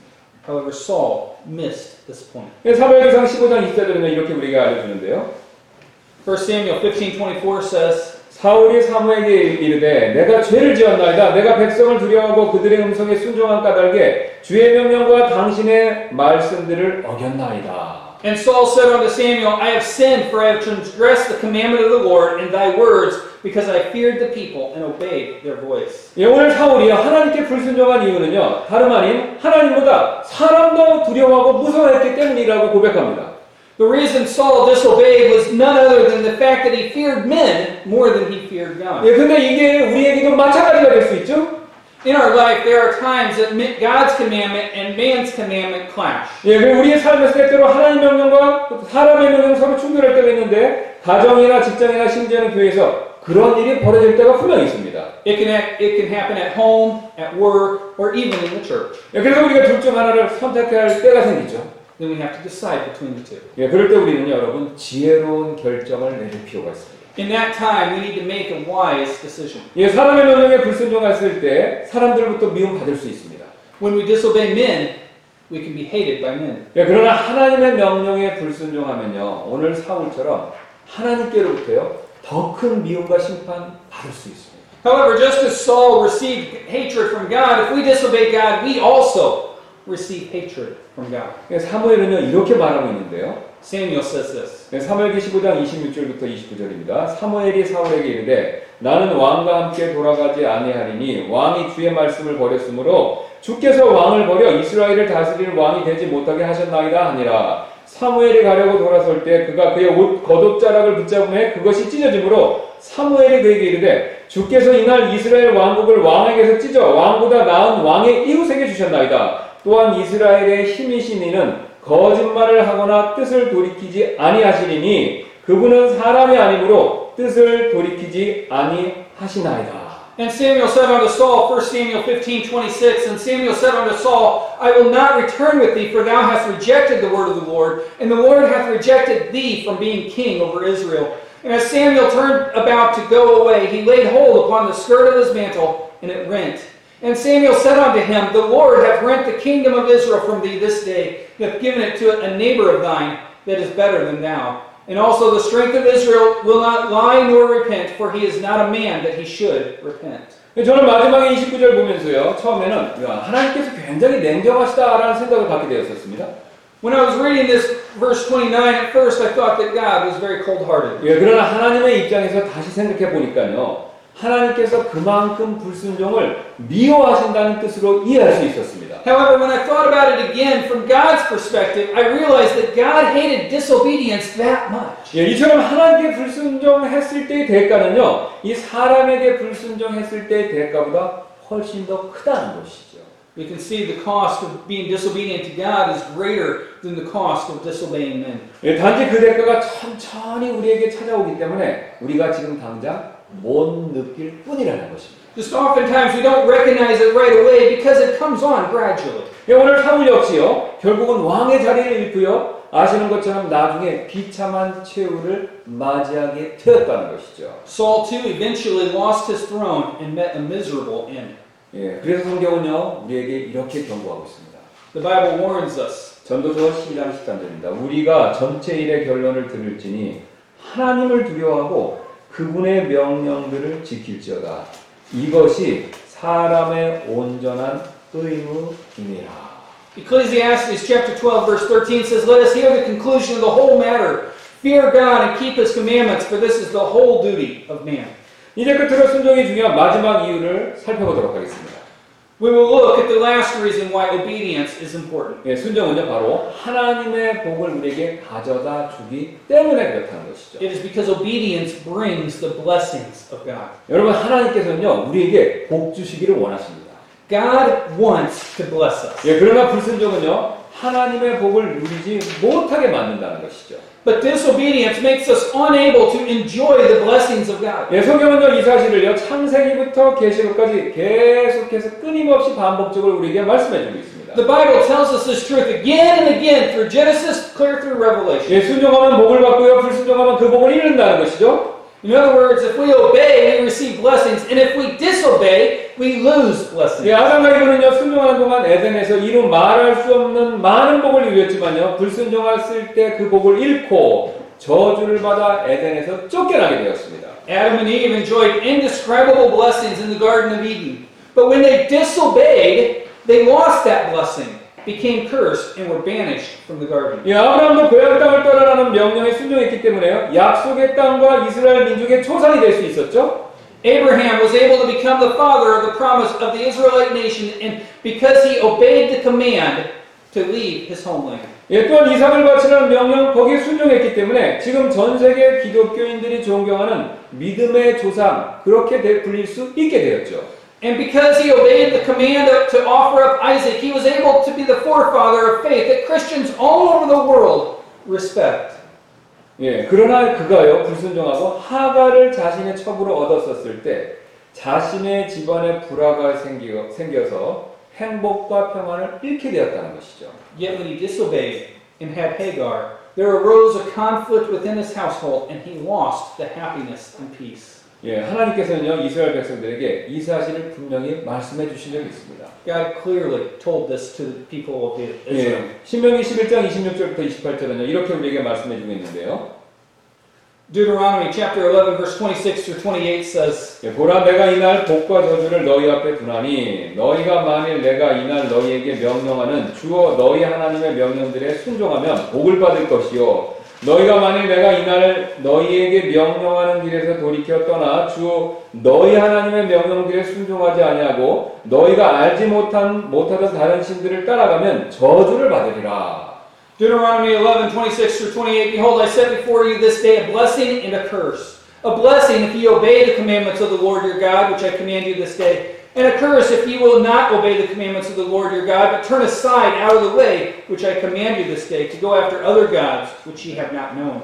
However, Saul missed this point. 사무엘상 15장 24절에는 이렇게 우리가 알려 주는데요. 1 Samuel 15:24 says, 사울이 사무에게 이르되 내가 죄를 지었나이다 내가 백성을 두려워하고 그들의 음성에 순종한 까닭에 주의 명령과 당신의 말씀들을 어겼나이다. And Saul said unto Samuel, I have sinned, for I have transgressed the commandment of the Lord and thy words, because I feared the people and obeyed their voice. 예, 오늘 사울이 하나님께 불순종한 이유는요 다름 아닌 하나님보다 사람도 두려워하고 무서워했기 때문이라고 고백합니다. The reason Saul disobeyed was none other than the fact that he feared men more than he feared God. 예, 근데 이게 우리에게도 마찬가지가 될 수 있죠. In our life, there are times that God's commandment and man's commandment clash. 예, 그 우리의 삶에서 때때로 하나님 명령과 사람의 명령 서로 충돌할 때가 있는데 가정이나 직장이나 심지어는 교회에서 그런 일이 벌어질 때가 분명히 있습니다. It can, act, it can happen at home, at work, or even in the church. 예, 그래서 우리가 둘 중 하나를 선택해야 할 때가 생기죠. Then we have to decide between the two. 예, 그럴 때 우리는 여러분 지혜로운 결정을 내릴 필요가 있습니다. In that time, we need to make a wise decision. 예, 사람의 명령에 불순종했을 때 사람들부터 미움받을 수 있습니다. When we disobey men, we can be hated by men. 예, 그러나 하나님의 명령에 불순종하면요, 오늘 사울처럼 하나님께로부터요 더 큰 미움과 심판 받을 수 있습니다. However, just as Saul received hatred from God, if we disobey God, we also receive hatred from God. 예, 사무엘은요 이렇게 말하고 있는데요. Samuel says this. 네, 사무엘기 15장 26절부터 29절입니다. 사무엘이 사울에게 이르되 나는 왕과 함께 돌아가지 아니하리니 왕이 주의 말씀을 버렸으므로 주께서 왕을 버려 이스라엘을 다스릴 왕이 되지 못하게 하셨나이다 하니라. 사무엘이 가려고 돌아설 때 그가 그의 옷 겉옷자락을 붙잡음에 그것이 찢어지므로 사무엘이 그에게 이르되 주께서 이날 이스라엘 왕국을 왕에게서 찢어 왕보다 나은 왕의 이웃에게 주셨나이다. 또한 이스라엘의 힘이신 이는 거짓말을 하거나 뜻을 돌이키지 아니하시리니 그분은 사람이 아니므로 뜻을 돌이키지 아니하시나이다. And Samuel said unto Saul, 1 Samuel 15, 26, And Samuel said unto Saul, I will not return with thee, for thou hast rejected the word of the Lord, and the Lord hath rejected thee from being king over Israel. And as Samuel turned about to go away, he laid hold upon the skirt of his mantle, and it rent. And Samuel said unto him, The Lord hath rent the kingdom of Israel from thee this day, and hath given it to a neighbor of thine that is better than thou. And also the strength of Israel will not lie nor repent, for he is not a man that he should repent. 저는 마지막에 29절 보면서요, 처음에는 야, 하나님께서 굉장히 냉정하시다라는 생각을 갖게 되었었습니다. When I was reading this verse 29, at first I thought that God was very cold hearted. 예, 그러나 하나님의 입장에서 다시 생각해 보니까요, 하나님께서 그만큼 불순종을 미워하신다는 뜻으로 이해할 수 있었습니다. However, when I thought about it again from God's perspective, I realized that God hated disobedience that much. 예, 이처럼 하나님께 불순종했을 때의 대가는요, 이 사람에게 불순종했을 때의 대가보다 훨씬 더 크다는 것이죠. We can see the cost of being disobedient to God is greater than the cost of disobeying men. 예, 단지 그 대가가 천천히 우리에게 찾아오기 때문에 우리가 지금 당장 못 느낄 뿐이라는 것입니다. Just oftentimes we don't recognize it right away because it comes on gradually. 예, 오늘 사울 역시요, 결국은 왕의 자리를 잃고요, 아시는 것처럼 나중에 비참한 최후를 맞이하게 되었다는 것이죠. Saul too eventually lost his throne and met a miserable end. 예, 그래서 성경은요, 우리에게 이렇게 경고하고 있습니다. The Bible warns us 전도서 12장 13절입니다. 우리가 전체 일의 결론을 들을지니 하나님을 두려워하고 그분의 명령들을 지킬지어다. 이것이 사람의 온전한 의무이니라. Ecclesiastes chapter 12 verse 13 says, Let us hear the conclusion of the whole matter. Fear God and keep his commandments, for this is the whole duty of man. 이제 끝으로 순종이 중요한 마지막 이유를 살펴보도록 하겠습니다. We will look at the last reason why obedience is important. 예, 순종은요 바로 하나님의 복을 우리에게 가져다 주기 때문에 그렇다는 것이죠. It is because obedience brings the blessings of God. 여러분 하나님께서는요 우리에게 복 주시기를 원하십니다. God wants to bless us. 예, 그러나 불순종은요 하나님의 복을 누리지 못하게 만든다는 것이죠. But disobedience makes us unable to enjoy the blessings of God. 예, 성경은요 이 사실을요 창세기부터 계시록까지 계속해서 끊임없이 반복적으로 우리에게 말씀해 주고 있습니다. The Bible tells us this truth again and again through Genesis, clear through Revelation. 예, 순종하면 복을 받고요 불순종하면 그 복을 잃는다는 것이죠. In other words, if we obey, we receive blessings, and if we disobey, we lose blessings. 예, 아담과 이브는요 순종하는 동안 에덴에서 이루 말할 수 없는 많은 복을 누렸지만요 불순종했을 때 그 복을 잃고 저주를 받아 에덴에서 쫓겨나게 되었습니다. Adam and Eve enjoyed indescribable blessings in the Garden of Eden. But when they disobeyed, they lost that blessing, Became cursed, and were banished from the garden. 예, 아브라함도 고향 땅을 떠나라는 명령에 순종했기 때문에요 약속의 땅과 이스라엘 민족의 초산이 될 수 있었죠. Abraham was able to become the father of the promise of the Israelite nation, and because he obeyed the command to leave his homeland. 예, 또한 이삭을 바치라는 명령 거기에 순종했기 때문에 지금 전 세계 기독교인들이 존경하는 믿음의 조상 그렇게 되- 불릴 수 있게 되었죠. And because he obeyed the command to offer up Isaac, he was able to be the forefather of faith that Christians all over the world respect. 예, 그러나 그가요 불순종하고 하가를 자신의 첩으로 얻었었을 때 자신의 집안에 불화가 생겨, 생겨서 행복과 평안을 잃게 되었다는 것이죠. Yet when he disobeyed and had Hagar, there arose a conflict within his household, and he lost the happiness and peace. 예, 하나님께서는요 이스라엘 백성들에게 이 사실을 분명히 말씀해 주신 적이 있습니다. God clearly told this to the people of Israel. 예, 신명기 11장 26절부터 28절은요 이렇게 우리에게 말씀해 주고 있는데요. Deuteronomy chapter 11, verse 26 through 28 says, 예, 보라 내가 이날 복과 저주를 너희 앞에 두나니 너희가 만일 내가 이날 너희에게 명령하는 주어 너희 하나님의 명령들에 순종하면 복을 받을 것이요 너희가 만일 내가 이날 너희에게 명령하는 길에서 돌이켜 떠나 주 너희 하나님의 명령들에 순종하지 아니하고 너희가 알지 못한 못하던 다른 신들을 따라가면 저주를 받으리라. Deuteronomy 11, 26 through 28, Behold, I set before you this day a blessing and a curse. A blessing if you obey the commandments of the Lord your God, which I command you this day, and a curse if you will not obey the commandments of the Lord your God, but turn aside out of the way, which I command you this day, to go after other gods, which ye have not known.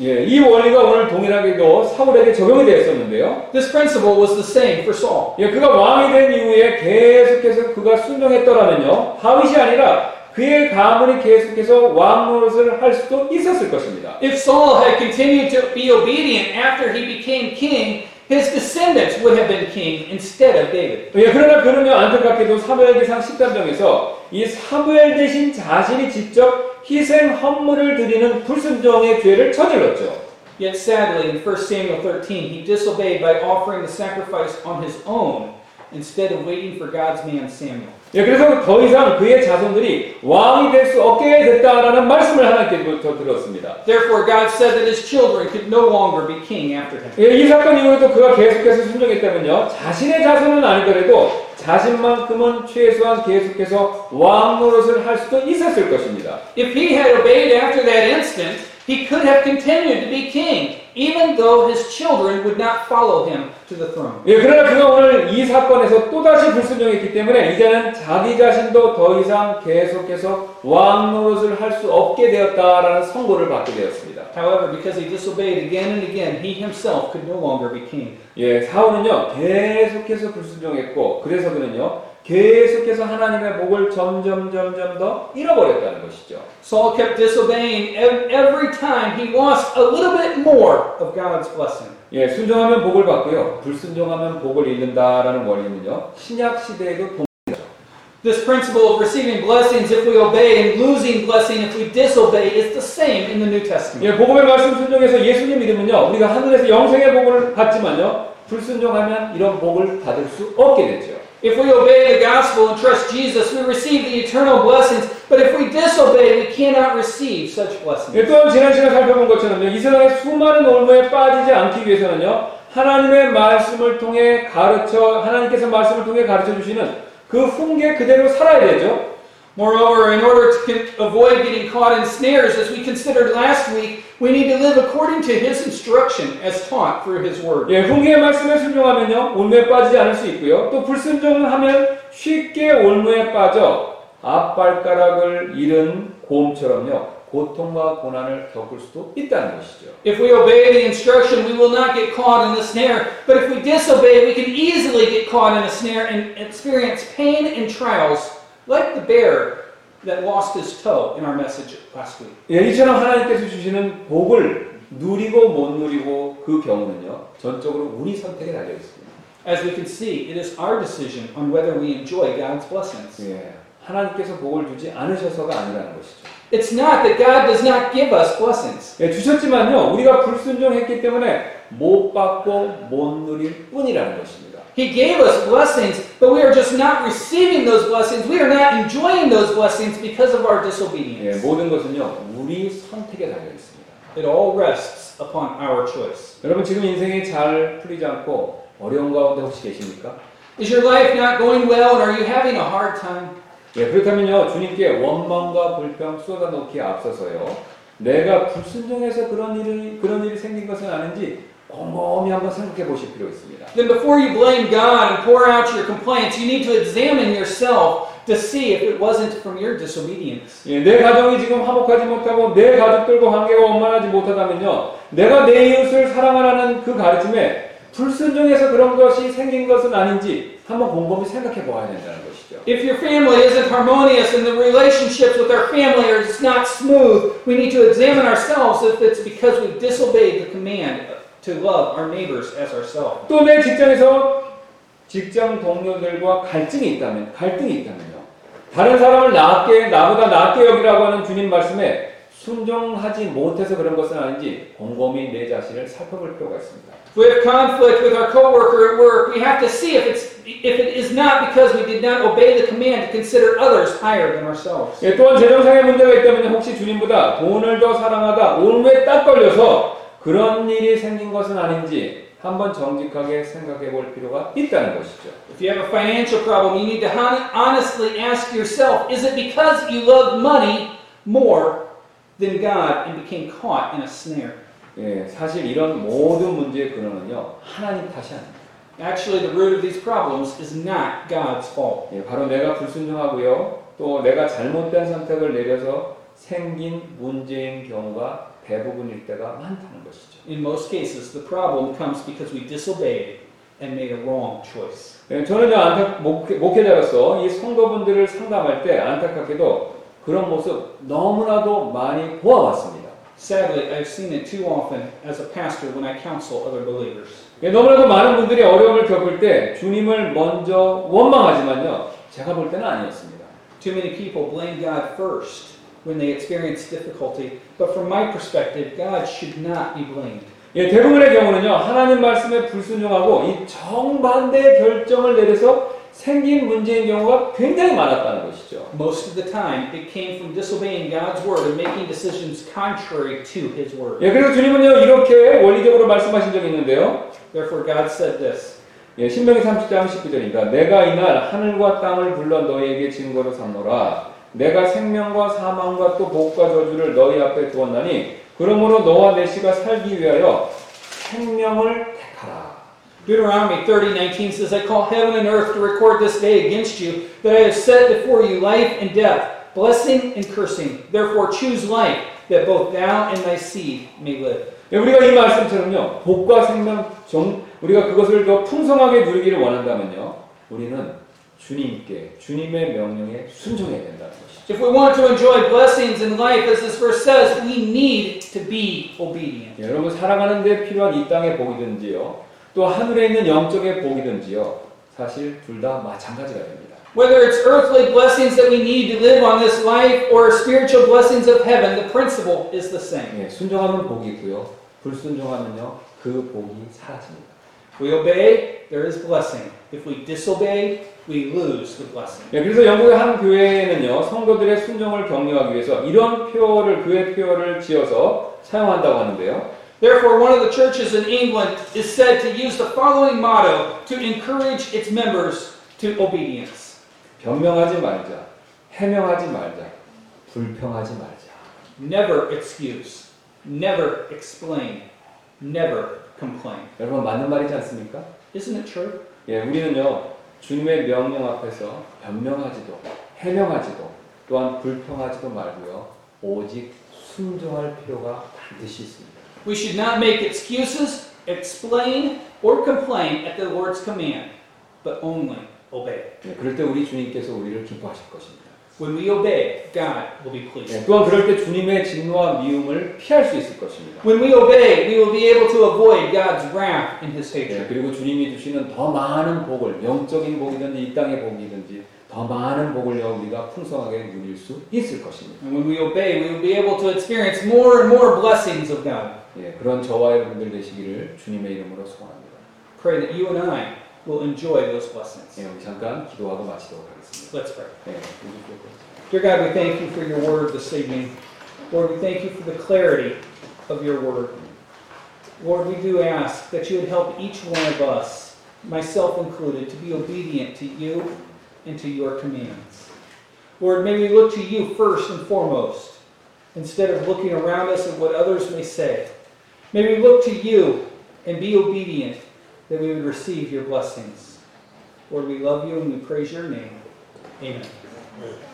예, 이 원리가 오늘 동일하게도 사울에게 적용이 되었었는데요. This principle was the same for Saul. 예, 그가 왕이 된 이후에 계속해서 그가 순종했더라면요, 다윗이 아니라 그의 가문이 계속해서 왕 노릇을 할 수도 있었을 것입니다. If Saul had continued to be obedient after he became king, his descendants would have been king instead of David. 예, 그러나 그는요, 안타깝게도 사무엘기상 13장에서 이 사무엘 대신 자신이 직접 희생 헌물을 드리는 불순종의 죄를 저질렀죠. Yet sadly, in 1 Samuel 13, he disobeyed by offering the sacrifice on his own instead of waiting for God's man Samuel. 예, 그래서 더 이상 그의 자손들이 왕이 될 수 없게 됐다라는 말씀을 하나님께부터 들었습니다. Therefore, God said that his children could no longer be king after him. 예, 이 사건 이후에도 그가 계속해서 순종했다면요, 자신의 자손은 아니더라도 자신만큼은 최소한 계속해서 왕 노릇을 할 수도 있었을 것입니다. If he had obeyed after that instant, he could have continued to be king, even though his children would not follow him to the throne. 예, 그러나 그가 오늘 이 사건에서 또다시 불순종했기 때문에 이제는 자기 자신도 더 이상 계속해서 왕 노릇을 할 수 없게 되었다라는 선고를 받게 되었습니다. However, because he disobeyed again and again, he himself could no longer be king. 예, 사울은요 계속해서 불순종했고 그래서 그는요 계속해서 하나님의 복을 점점 점점 더 잃어버렸다는 것이죠. Saul kept disobeying ev- every time he lost a little bit more of God's blessing. 예, 순종하면 복을 받고요, 불순종하면 복을 잃는다라는 원리는요 신약 시대에도 동. This principle of receiving blessings if we obey and losing blessing if we disobey is the same in the New Testament. 예, 복음의 말씀 순종해서 예수님 믿으면요 우리가 하늘에서 영생의 복을 받지만요 불순종하면 이런 복을 받을 수 없게 되죠. If we obey the gospel and trust Jesus, we receive the eternal blessings. But if we disobey, we cannot receive such blessings. 예, 또한 지난 시간 살펴본 것처럼요 이 세상의 수많은 올무에 빠지지 않기 위해서는요 하나님의 말씀을 통해 가르쳐 하나님께서 말씀을 통해 가르쳐 주시는 그 훈계 그대로 살아야 되죠. Moreover, in order to con- avoid getting caught in snares, as we considered last week, we need to live according to His instruction as taught through His Word. 예, 훈계의 말씀에 순종하면요 올무에 빠지지 않을 수 있고요. 또 불순종하면 쉽게 올무에 빠져 앞발가락을 잃은 곰처럼요 고통과 고난을 겪을 수도 있다는 것이죠. If we obey the instruction, we will not get caught in the snare. But if we disobey, we can easily get caught in a snare and experience pain and trials, like the bear that lost his toe in our message last week. 예, 이처럼 하나님께서 주시는 복을 누리고 못 누리고 그 경우는요 전적으로 우리 선택에 달려 있습니다. As we can see, it is our decision on whether we enjoy God's blessings. 예, 하나님께서 복을 주지 않으셔서가 아니라는 것이죠. It's not that God does not give us blessings. 예, 주셨지만요 우리가 불순종했기 때문에 못 받고 못 누릴 뿐이라는 것입니다. He gave us blessings, but we are just not receiving those blessings. We are not enjoying those blessings because of our 예, disobedience. 모든 것은요 우리 선택에 달려 있습니다. It all rests upon our choice. 여러분 지금 인생이 잘 풀리지 않고 어려운 가운데 혹시 계십니까? Is your life not going well and are you having a hard time? 예, 그렇다면요 주님께 원망과 불평 쏟아놓기에 앞서서요 내가 불순종해서 그런 일이 그런 일이 생긴 것은 아닌지 곰곰이 한번 생각해 보실 필요 있습니다. Then before you blame God and pour out your complaints, you need to examine yourself to see if it wasn't from your disobedience. 예, 내 가정이 지금 화목하지 못하고 내 가족들과 관계가 원만하지 못하다면요 내가 내 이웃을 사랑하라는 그 가르침에 불순종해서 그런 것이 생긴 것은 아닌지 한번 곰곰이 생각해 보아야 된다는 것이죠. If your family isn't harmonious and the relationships with our family are just not smooth, we need to examine ourselves if it's because we've disobeyed the command to love our neighbors as ourselves. 또 내 직장에서 직장 동료들과 갈증이 있다면 갈등이 있다면요. 다른 사람을 낫게 나보다 낫게 여기라고 하는 주님 말씀에 순종하지 못해서 그런 것은 아닌지 곰곰이 내 자신을 살펴볼 필요가 있습니다. If we have conflict with our coworker at work, we have to see if it's if it is not because we did not obey the command to consider others higher than ourselves. 예, 또한 재정상의 문제가 있다면 혹시 주님보다 돈을 더 사랑하다 온왜 딱 걸려서 그런 일이 생긴 것은 아닌지 한번 정직하게 생각해 볼 필요가 있다는 것이죠. If you have a financial problem, you need to hon- honestly ask yourself, is it because you loved money more than God and became caught in a snare? 예, 사실 이런 모든 문제의 근원은요 하나님 탓이 아닙니다. Actually, the root of these problems is not God's fault. 예, 바로 내가 불순종하고요. 또 내가 잘못된 선택을 내려서 생긴 문제인 경우가 대부분일 때가 많다는 것이죠. In most cases, the problem comes because we disobeyed and made a wrong choice. 예, 저는요 안타, 목회, 목회자로서 이 성도분들을 상담할 때 안타깝게도 그런 모습 너무나도 많이 보아왔습니다. Sadly, I've seen it too often as a pastor when I counsel other believers. 예, 너무나도 많은 분들이 어려움을 겪을 때 주님을 먼저 원망하지만요 제가 볼 때는 아니었습니다. Too many people blame God first when they experience difficulty, but from my perspective, God should not be blamed. 예, 대부분의 경우는요, 하나님 말씀에 불순종하고 이 정반대의 결정을 내려서 생긴 문제인 경우가 굉장히 많았다는 것이죠. Most of the time, it came from disobeying God's word and making decisions contrary to His word. 예, 그래서 주님은요, 이렇게 원리적으로 말씀하신 적이 있는데요. Therefore, God said this 예, 신명기 30장 19절입니다. 내가 이날 하늘과 땅을 불러 너희에게 증거로 삼노라. 내가 생명과 사망과 또 복과 저주를 너희 앞에 두었나니 그러므로 너와 내 씨가 살기 위하여 생명을 택하라. Deuteronomy 30:19 says, I call heaven and earth to record this day against you, that I have set before you life and death, blessing and cursing. Therefore, choose life, that both thou and thy seed may live. 예, 우리가 이 말씀처럼요, 복과 생명, 정, 우리가 그것을 더 풍성하게 누리기를 원한다면요, 우리는 주님께, 주님의 명령에 순종해야 된다는 것이죠. If we want to enjoy blessings in life, as this verse says, we need to be obedient. 예, 여러분, 살아가는 데 필요한 이 땅의 복이든지요, 또 하늘에 있는 영적의 복이든지요, 사실 둘 다 마찬가지가 됩니다. Whether it's earthly blessings that we need to live on this life or spiritual blessings of heaven, the principle is the same. 예, 순종하면 복이 있고요, 불순종하면요, 그 복이 사라집니다. We obey, there is blessing. If we disobey, we lose the blessing. 예, 그래서 영국의 한 교회에는요, 성도들의 순종을 격려하기 위해서 이런 표어를, 그의 표어를 지어서 사용한다고 하는데요. Therefore, one of the churches in England is said to use the following motto to encourage its members to obedience 변명하지 말자, 해명하지 말자, 불평하지 말자. Never excuse, never explain, never complain. 여러분 맞는 말이지 않습니까? Isn't it true? 예, 우리는요 주님의 명령 앞에서 변명하지도 해명하지도 또한 불평하지도 말고요 오직 순종할 필요가 반드시 있습니다. We should not make excuses, explain, or complain at the Lord's command, but only obey. 예, 그럴 때 우리 주님께서 우리를 기뻐하실 것입니다. When we obey, God will be pleased. 예, 또한 그럴 때 주님의 진노와 미움을 피할 수 있을 것입니다. When we obey, we will be able to avoid God's wrath and his 예, hatred. 그리고 주님이 주시는 더 많은 복을 영적인 복이든지 이 땅의 복이든지 더 많은 복을요 우리가 풍성하게 누릴 수 있을 것입니다. And when we obey, we will be able to experience more and more blessings of God. 예, 그런 저와 여러분들 되시기를 주님의 이름으로 소원합니다. Pray that you and I will enjoy those blessings. 예, 우리 잠깐 기도하고 마치도록 하겠습니다. Let's pray. Dear God, we thank you for your word this evening. Lord, we thank you for the clarity of your word. Lord, we do ask that you would help each one of us, myself included, to be obedient to you and to your commands. Lord, may we look to you first and foremost, instead of looking around us at what others may say. May we look to you and be obedient that we would receive your blessings. Lord, we love you and we praise your name. Amen.